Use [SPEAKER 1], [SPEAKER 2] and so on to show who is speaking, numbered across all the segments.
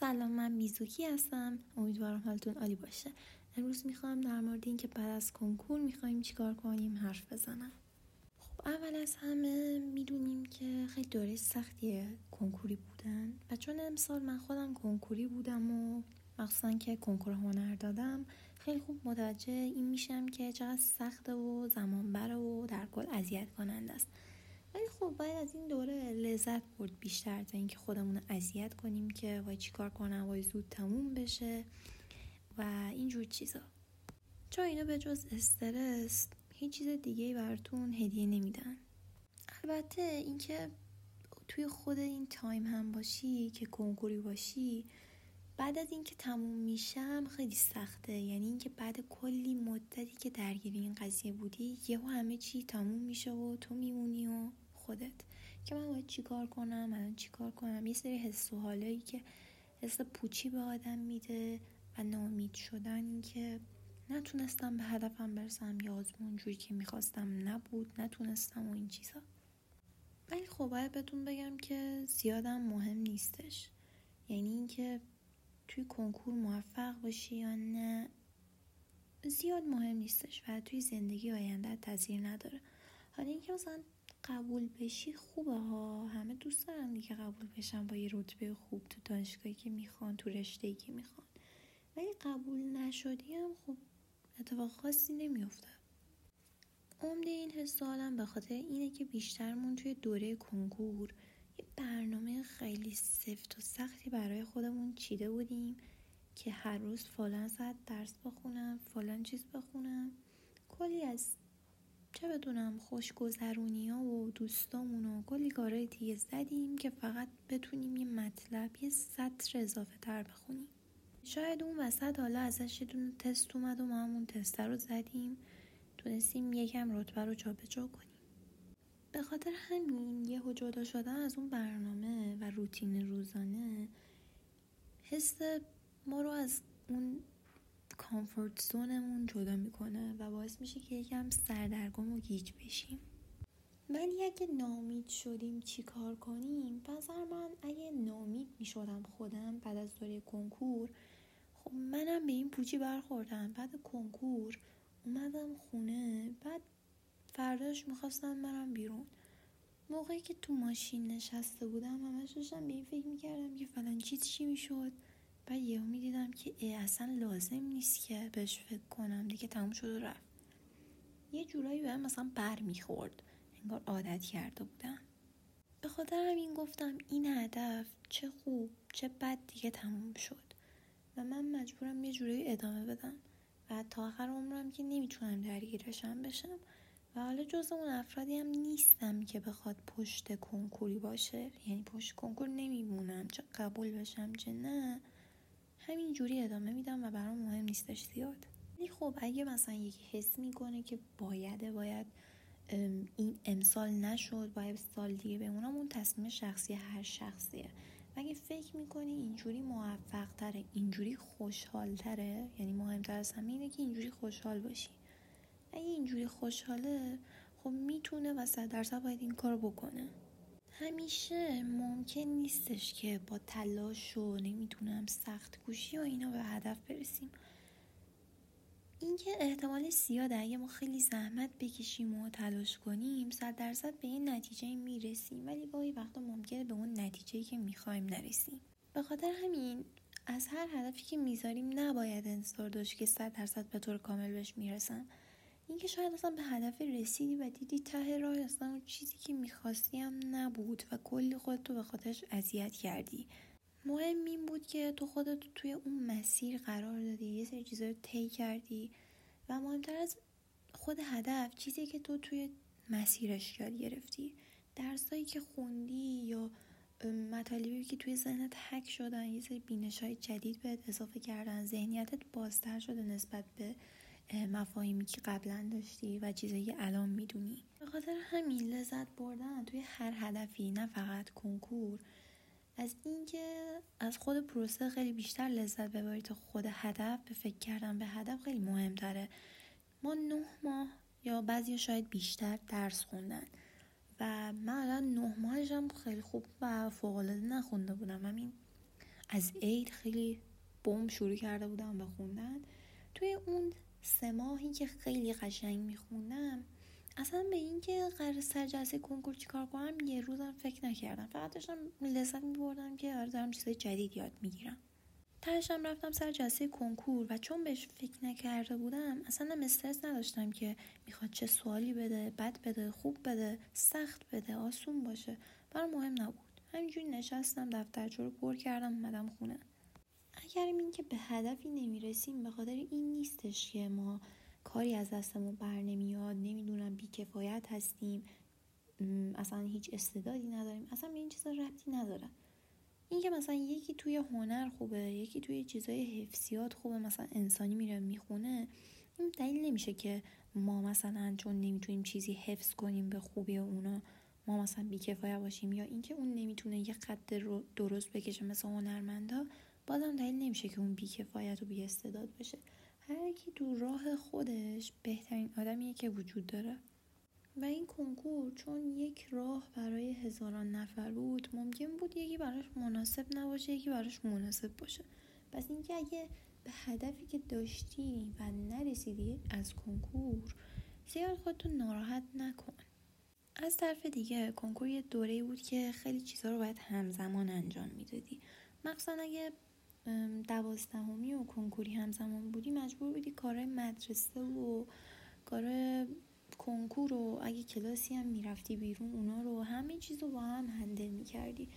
[SPEAKER 1] سلام من میزوکی هستم. امیدوارم حالتون عالی باشه. امروز می‌خوام در مورد اینکه بعد از کنکور می‌خوایم چیکار کنیم حرف بزنم. خب اول از همه می‌دونیم که خیلی دوره سختیه کنکوری بودن و چون امسال من خودم کنکوری بودم و مخصوصا که کنکور هنر دادم خیلی خوب متوجه این میشم که چقدر سخته و زمان بره و در کل اذیت کننده است. ولی خب باید از این دوره لذت برد بیشتر تا اینکه خودمون رو اذیت کنیم که وای چیکار کنم وای زود تموم بشه و اینجور چیزا. چون اینا به جز استرس هیچ چیز دیگه براتون هدیه نمیدن. البته اینکه توی خود این تایم هم باشی که کنکوری باشی بعد از اینکه تموم میشم خیلی سخته. یعنی اینکه بعد کلی مدتی که درگیر این قضیه بودی یهو همه چی تموم میشه و تو میمونی و خودت. که من باید چیکار کنم؟ الان چیکار کنم؟ یه سری حس و حالایی که حس پوچی به آدم میده و نامید شدن اینکه نتونستم به هدفم برسم. یا آزمون جوری که می‌خواستم نبود نتونستم و این چیزا. ولی خب باید بهتون بگم که زیادم مهم نیستش. یعنی اینکه توی کنکور موفق باشی یا نه زیاد مهم نیستش و توی زندگی آینده تاثیر نداره. حالا اینکه مثلا قبول بشی خوبه ها. همه دوست دارن دیگه قبول بشن با یه رتبه خوب تو دانشگاهی که می‌خوان تو رشته که می‌خوان. ولی قبول نشدی هم خب اتفاق خاصی نمیافته عمده این حس به خاطر اینه که بیشترمون توی دوره کنکور یه برنامه خیلی سفت و سختی برای خودمون چیده بودیم که هر روز فلان ساعت درس بخونم فلان چیز بخونم. کلی از چه بدونم خوشگذرونی ها و دوستامون و کلی کارهای دیگه زدیم که فقط بتونیم یه مطلب یه سطر اضافه تر بخونیم. شاید اون وسط حالا ازش یه دونه تست اومد و ما همون تست رو زدیم. تونستیم یکم رتبه رو جابجا کنیم. به خاطر همین یه جدا شدن از اون برنامه و روتین روزانه حس ما رو از اون کامفورت زونمون جدا می‌کنه و باعث میشه که یکم سردرگم و گیج بشیم. ولی اگه نامید شدیم چی کار کنیم؟ بازر من اگه نامید می‌شدم خودم بعد از دوره کنکور خب منم به این پوچی برخوردم. بعد کنکور اومدم خونه بعد فرداش می‌خواستم برم بیرون. موقعی که تو ماشین نشسته بودم همش داشتم به این فکر می‌کردم که فلان چیز چی می‌شد؟ بعد یهو می‌دیدم که ای اصلا لازم نیست که بهش فکر کنم. دیگه تموم شد و رفت. یه جورایی بهم مثلا بر می‌خورد. انگار عادت کرده بودم. به خاطر همین گفتم این هدف چه خوب چه بد دیگه تموم شد. و من مجبورم یه جورایی ادامه بدم. و تا آخر عمرم که نمی‌تونم درگیرشم بشم و حالا جز اون افرادی هم نیستم که بخواد پشت کنکوری باشه. یعنی پشت کنکور نمیمونم. چه قبول بشم چه نه همین جوری ادامه میدم و برام مهم نیستش زیاد. ولی خب اگه مثلا یکی حس می‌کنه که بایده باید این امسال نشد باید سال دیگه بمونم اون تصمیم شخصی هر شخصیه. و اگه فکر می‌کنی اینجوری موفق تره اینجوری خوشحال تره یعنی مهمتر از همه اینه که اینجوری خوشحال باشی. اگه اینجوری خوشحاله خب می‌تونه و صد درصد باید این کار بکنه. همیشه ممکن نیستش که با تلاش و نمی‌تونم سخت کوشی و اینا به هدف برسیم. اینکه احتمال زیاده اگه ما خیلی زحمت بکشیم و تلاش کنیم صد درصد به این نتیجه می‌رسیم. ولی گاهی وقتا ممکنه به اون نتیجه که می‌خوایم نرسیم. به خاطر همین از هر هدفی که می‌ذاریم نباید انتظار داشت که صد درصد به طور کامل بهش می‌رسم اینکه شاید اصلا به هدف رسیدی و دیدی ته راه اصلا اون چیزی که می‌خواستی هم نبود و کلی خودتو به خاطرش اذیت کردی. مهم این بود که تو خودت توی اون مسیر قرار دادی یه سری چیزا رو طی کردی و مهمتر از خود هدف چیزی که تو توی مسیرش یاد گرفتی. درسایی که خوندی یا مطالبی که توی ذهنت حک شدن یه سری بینش های جدید بهت اضافه کردن ذهنیتت بازتر شده نسبت به مفاهیمی که قبلا داشتی و چیزایی الان می‌دونی. به خاطر همین لذت بردن توی هر هدفی نه فقط کنکور. از اینکه از خود پروسه خیلی بیشتر لذت ببری تا خود هدف به فکر کردن به هدف خیلی مهمتره. ما نه ماه یا بعضی شاید بیشتر درس خوندن. و من الان نه ماهشم خیلی خوب و فوقالعاده نخونده بودم. همین از عید خیلی بم شروع کرده بودم به خوندن. توی اون سه ماهی که خیلی قشنگ میخوندم اصلا به اینکه قرار سر جلسه کنکور چیکار کنم یه روزم فکر نکردم. فقط داشتم لذت میبردم که آره دارم چیزای جدید یاد می‌گیرم. تهشم رفتم سر جلسه کنکور و چون بهش فکر نکرده بودم اصلا هم استرس نداشتم که می‌خواد چه سوالی بده بد بده خوب بده سخت بده آسون باشه. برام مهم نبود. همینجوری نشستم دفترچه رو پر کردم اومدم خونه. اگر این که به هدفی نمی‌رسیم به خاطر این نیستش که ما کاری از دستمون بر نمیاد نمی‌دونم بیکفایت هستیم اصلا هیچ استعدادی نداریم اصلا به این چیزا ربطی نداره. اینکه مثلا یکی توی هنر خوبه یکی توی چیزای حفظیات خوبه مثلا انسانی میره می‌خونه این دلیل نمیشه که ما مثلا چون نمی‌تونیم چیزی حفظ کنیم به خوبی اونا ما مثلا بیکفایت باشیم یا اینکه اون نمی‌تونه یه قد رو درست بکشه مثل هنرمندا بازم دلیل نمیشه که اون بیکفایت و بی استعداد بشه. هر کی تو راه خودش بهترین آدمیه که وجود داره. و این کنکور چون یک راه برای هزاران نفر بود ممکن بود یکی براش مناسب نباشه یکی براش مناسب باشه. پس اینکه اگه به هدفی که داشتی و نرسیدی از کنکور زیاد خودتو ناراحت نکن. از طرف دیگه کنکور یه دوره بود که خیلی چیزها رو باید همزمان انجام می‌دادی. مخصوصا اگه دوازدهمی و کنکوری همزمان بودی مجبور بودی کارهای مدرسه و کار کنکور و اگه کلاسی هم می‌رفتی بیرون اونا رو همه چیز رو با هم هندل می‌کردی.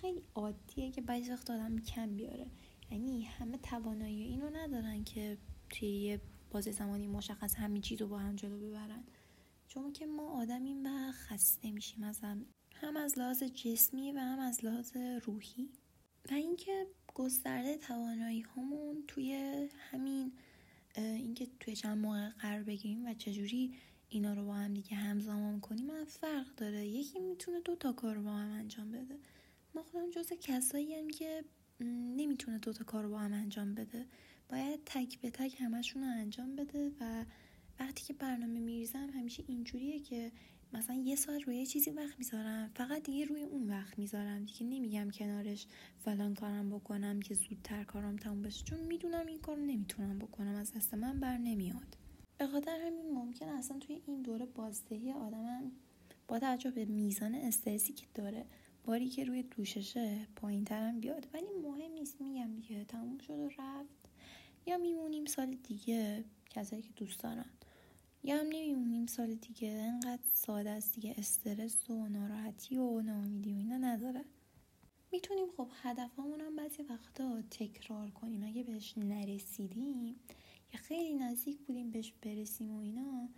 [SPEAKER 1] خیلی عادیه که بعضی وقت آدم کم بیاره. یعنی همه توانایی اینو ندارن که توی یه باز زمانی مشخص همه چیز رو با هم جلو ببرن. چون که ما آدمیم و خسته میشیم از هم هم از لحاظ جسمی و هم از لحاظ روحی. و اینکه گسترده توانایی همون توی همین اینکه توی چند موقع قرار بگیریم و چجوری اینا رو با هم دیگه همزمان کنیم هم فرق داره. یکی می‌تونه دو تا کار رو با هم انجام بده. ما خودم جز کسایی هم که نمی‌تونه دو تا کار رو با هم انجام بده. باید تک به تک همشون رو انجام بده و وقتی که برنامه میریزم همیشه اینجوریه که مثلا یه ساعت روی چیزی وقت می‌ذارم فقط دیگه روی اون وقت می‌ذارم دیگه نمیگم کنارش فلان کارم بکنم که زودتر کارم تموم بشه. چون می‌دونم این کار نمی‌تونم بکنم از دست من بر نمیاد. به خاطر همین ممکن اصلا توی این دوره بازدهی آدمم با توجه به میزان استرسی که داره باری که روی دوششه پایین ترم بیاد. ولی مهم نیست میگم دیگه تموم شد و رفت. یا میمونیم سال دیگه کسایی که دوست دارن. یا هم نمیمونیم سال دیگه. انقدر ساده است دیگه. استرس و ناراحتی و ناامیدی و اینا نداره. می‌تونیم خب هدفمون هم بعضی وقتا تکرار کنیم. اگه بهش نرسیدیم یا خیلی نزدیک بودیم بهش برسیم و اینا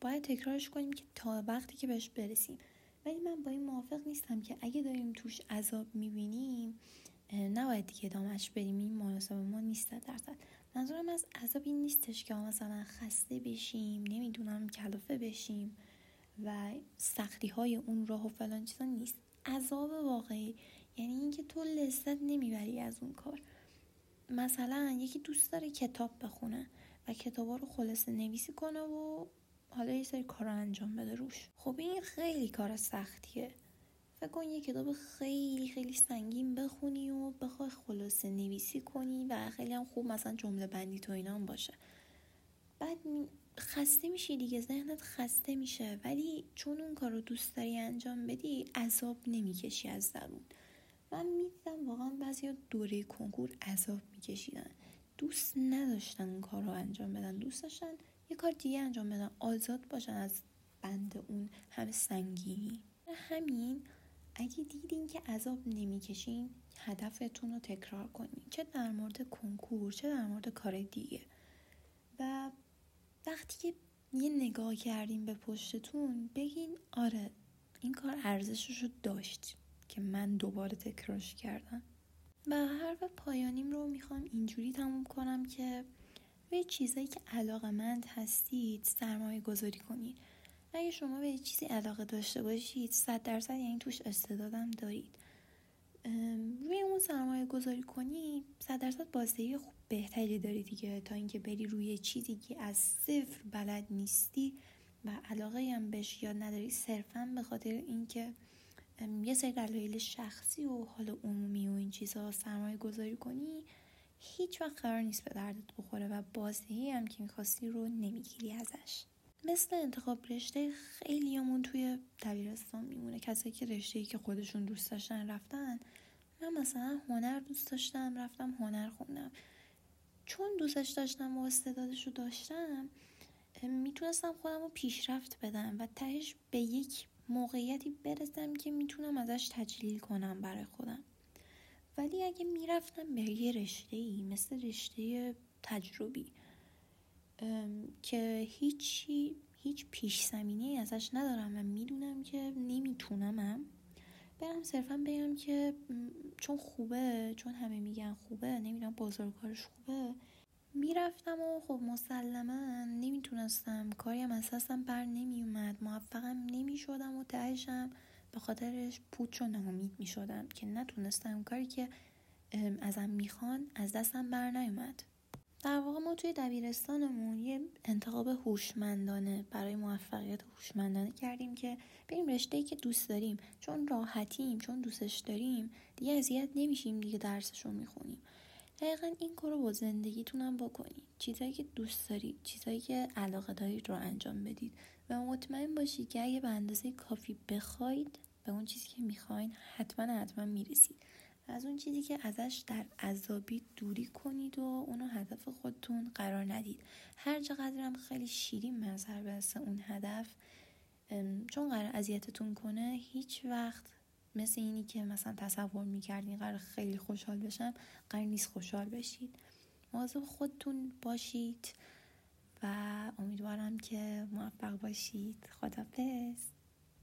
[SPEAKER 1] باید تکرارش کنیم که تا وقتی که بهش برسیم. ولی من با این موافق نیستم که اگه داریم توش عذاب می‌بینیم نباید دیگه دامش بریم این مناسب ما نیست درصد منظورم از عذاب این نیستش که مثلا خسته بشیم نمی‌دونم کلافه بشیم و سختی های اون راه و فلان چیزا نیست. عذاب واقعی. یعنی اینکه تو لذت نمی‌بری از اون کار. مثلا یکی دوست داره کتاب بخونه و کتابا رو خلاصه نویسی کنه و حالا یه سری کار انجام بده روش. خب این خیلی کار سختیه. فکر کن یه کتاب خیلی خیلی سنگین بخونی و بخوای خلاصه نویسی کنی و خیلی هم خوب مثلا جمله بندی تو اینا هم باشه. بعد خسته میشی دیگه ذهنت خسته میشه. ولی چون اون کار رو دوست داری انجام بدی عذاب نمی‌کشی از درون. من می‌دیدم واقعا بعضی دوره کنکور عذاب میکشیدن. دوست نداشتن اون کار رو انجام بدن. دوست داشتن یه کار دیگه انجام بدن. آزاد باشن از بند اون همه سنگینی. همین اگه دیدین که عذاب نمی‌کشین هدفتون رو تکرار کنین. چه در مورد کنکور چه در مورد کار دیگه. و وقتی که یه نگاه کردین به پشتتون بگین آره این کار ارزشش رو داشت که من دوباره تکرارش کردم. و حرف پایانیم رو می‌خوام اینجوری تموم کنم که به چیزایی که علاقه مند هستید سرمایه گذاری کنید اگه شما به چیزی علاقه داشته باشید صد درصد یعنی توش استعدادم دارید. روی اون سرمایه گذاری کنی صد درصد بازدهی خوب بهتری داری دیگه. تا اینکه بری روی چیزی که از صفر بلد نیستی و علاقه هم بهش یاد نداری صرفا به خاطر اینکه یه سری دلایل شخصی و حال عمومی و این چیزها سرمایه گذاری کنی هیچ وقت قرار نیست به دردت بخوره و بازدهی هم که می‌خواستی رو نمی‌گیری ازش. مثل انتخاب رشته خیلیامون توی دبیرستان میمونه. کسایی که رشته که خودشون دوست داشتن رفتن. من مثلا هنر دوست داشتم رفتم هنر خوندم. چون دوستش داشتم و استعدادش رو داشتم می‌تونستم خودم رو پیشرفت بدم و تهش به یک موقعیتی برسم که می‌تونم ازش تجلیل کنم برای خودم. ولی اگه می‌رفتم به یه رشته ای مثل رشته تجربی که هیچی هیچ پیش زمینه ازش ندارم و می‌دونم که نمیتونمم برم صرفا بگم که چون خوبه چون همه میگن خوبه نمی‌دونم بازارکارش خوبه. می‌رفتم و خب مسلما نمی‌تونستم. کاریم از دستم بر نمیومد موفقم نمی‌شدم و تهشم به خاطرش پوچ و ناامید می‌شدم که نتونستم. کاری که ازم می‌خوان از دستم بر نیومد. در واقع ما توی دبیرستانمون یه انتخاب هوشمندانه برای موفقیت هوشمندانه کردیم که بریم رشته که دوست داریم. چون راحتیم چون دوستش داریم دیگه اذیت نمیشیم دیگه درسش رو می‌خونیم. دقیقا این کار رو با زندگیتونم بکنید. چیزایی که دوست دارید چیزایی که علاقه دارید رو انجام بدید. و مطمئن باشید که اگه به اندازه کافی بخواید به اون چیزی که می‌خواین حتما حتما می‌رسید. از اون چیزی که ازش در عذابی دوری کنید و اونو هدف خودتون قرار ندید. هر چقدرم خیلی شیرین منظر برسه اون هدف چون قرار اذیتتون کنه هیچ وقت مثل اینی که مثلا تصور می‌کردین قرار خیلی خوشحال بشم قرار نیست خوشحال بشید. مواظب خودتون باشید و امیدوارم که موفق باشید. خدافظ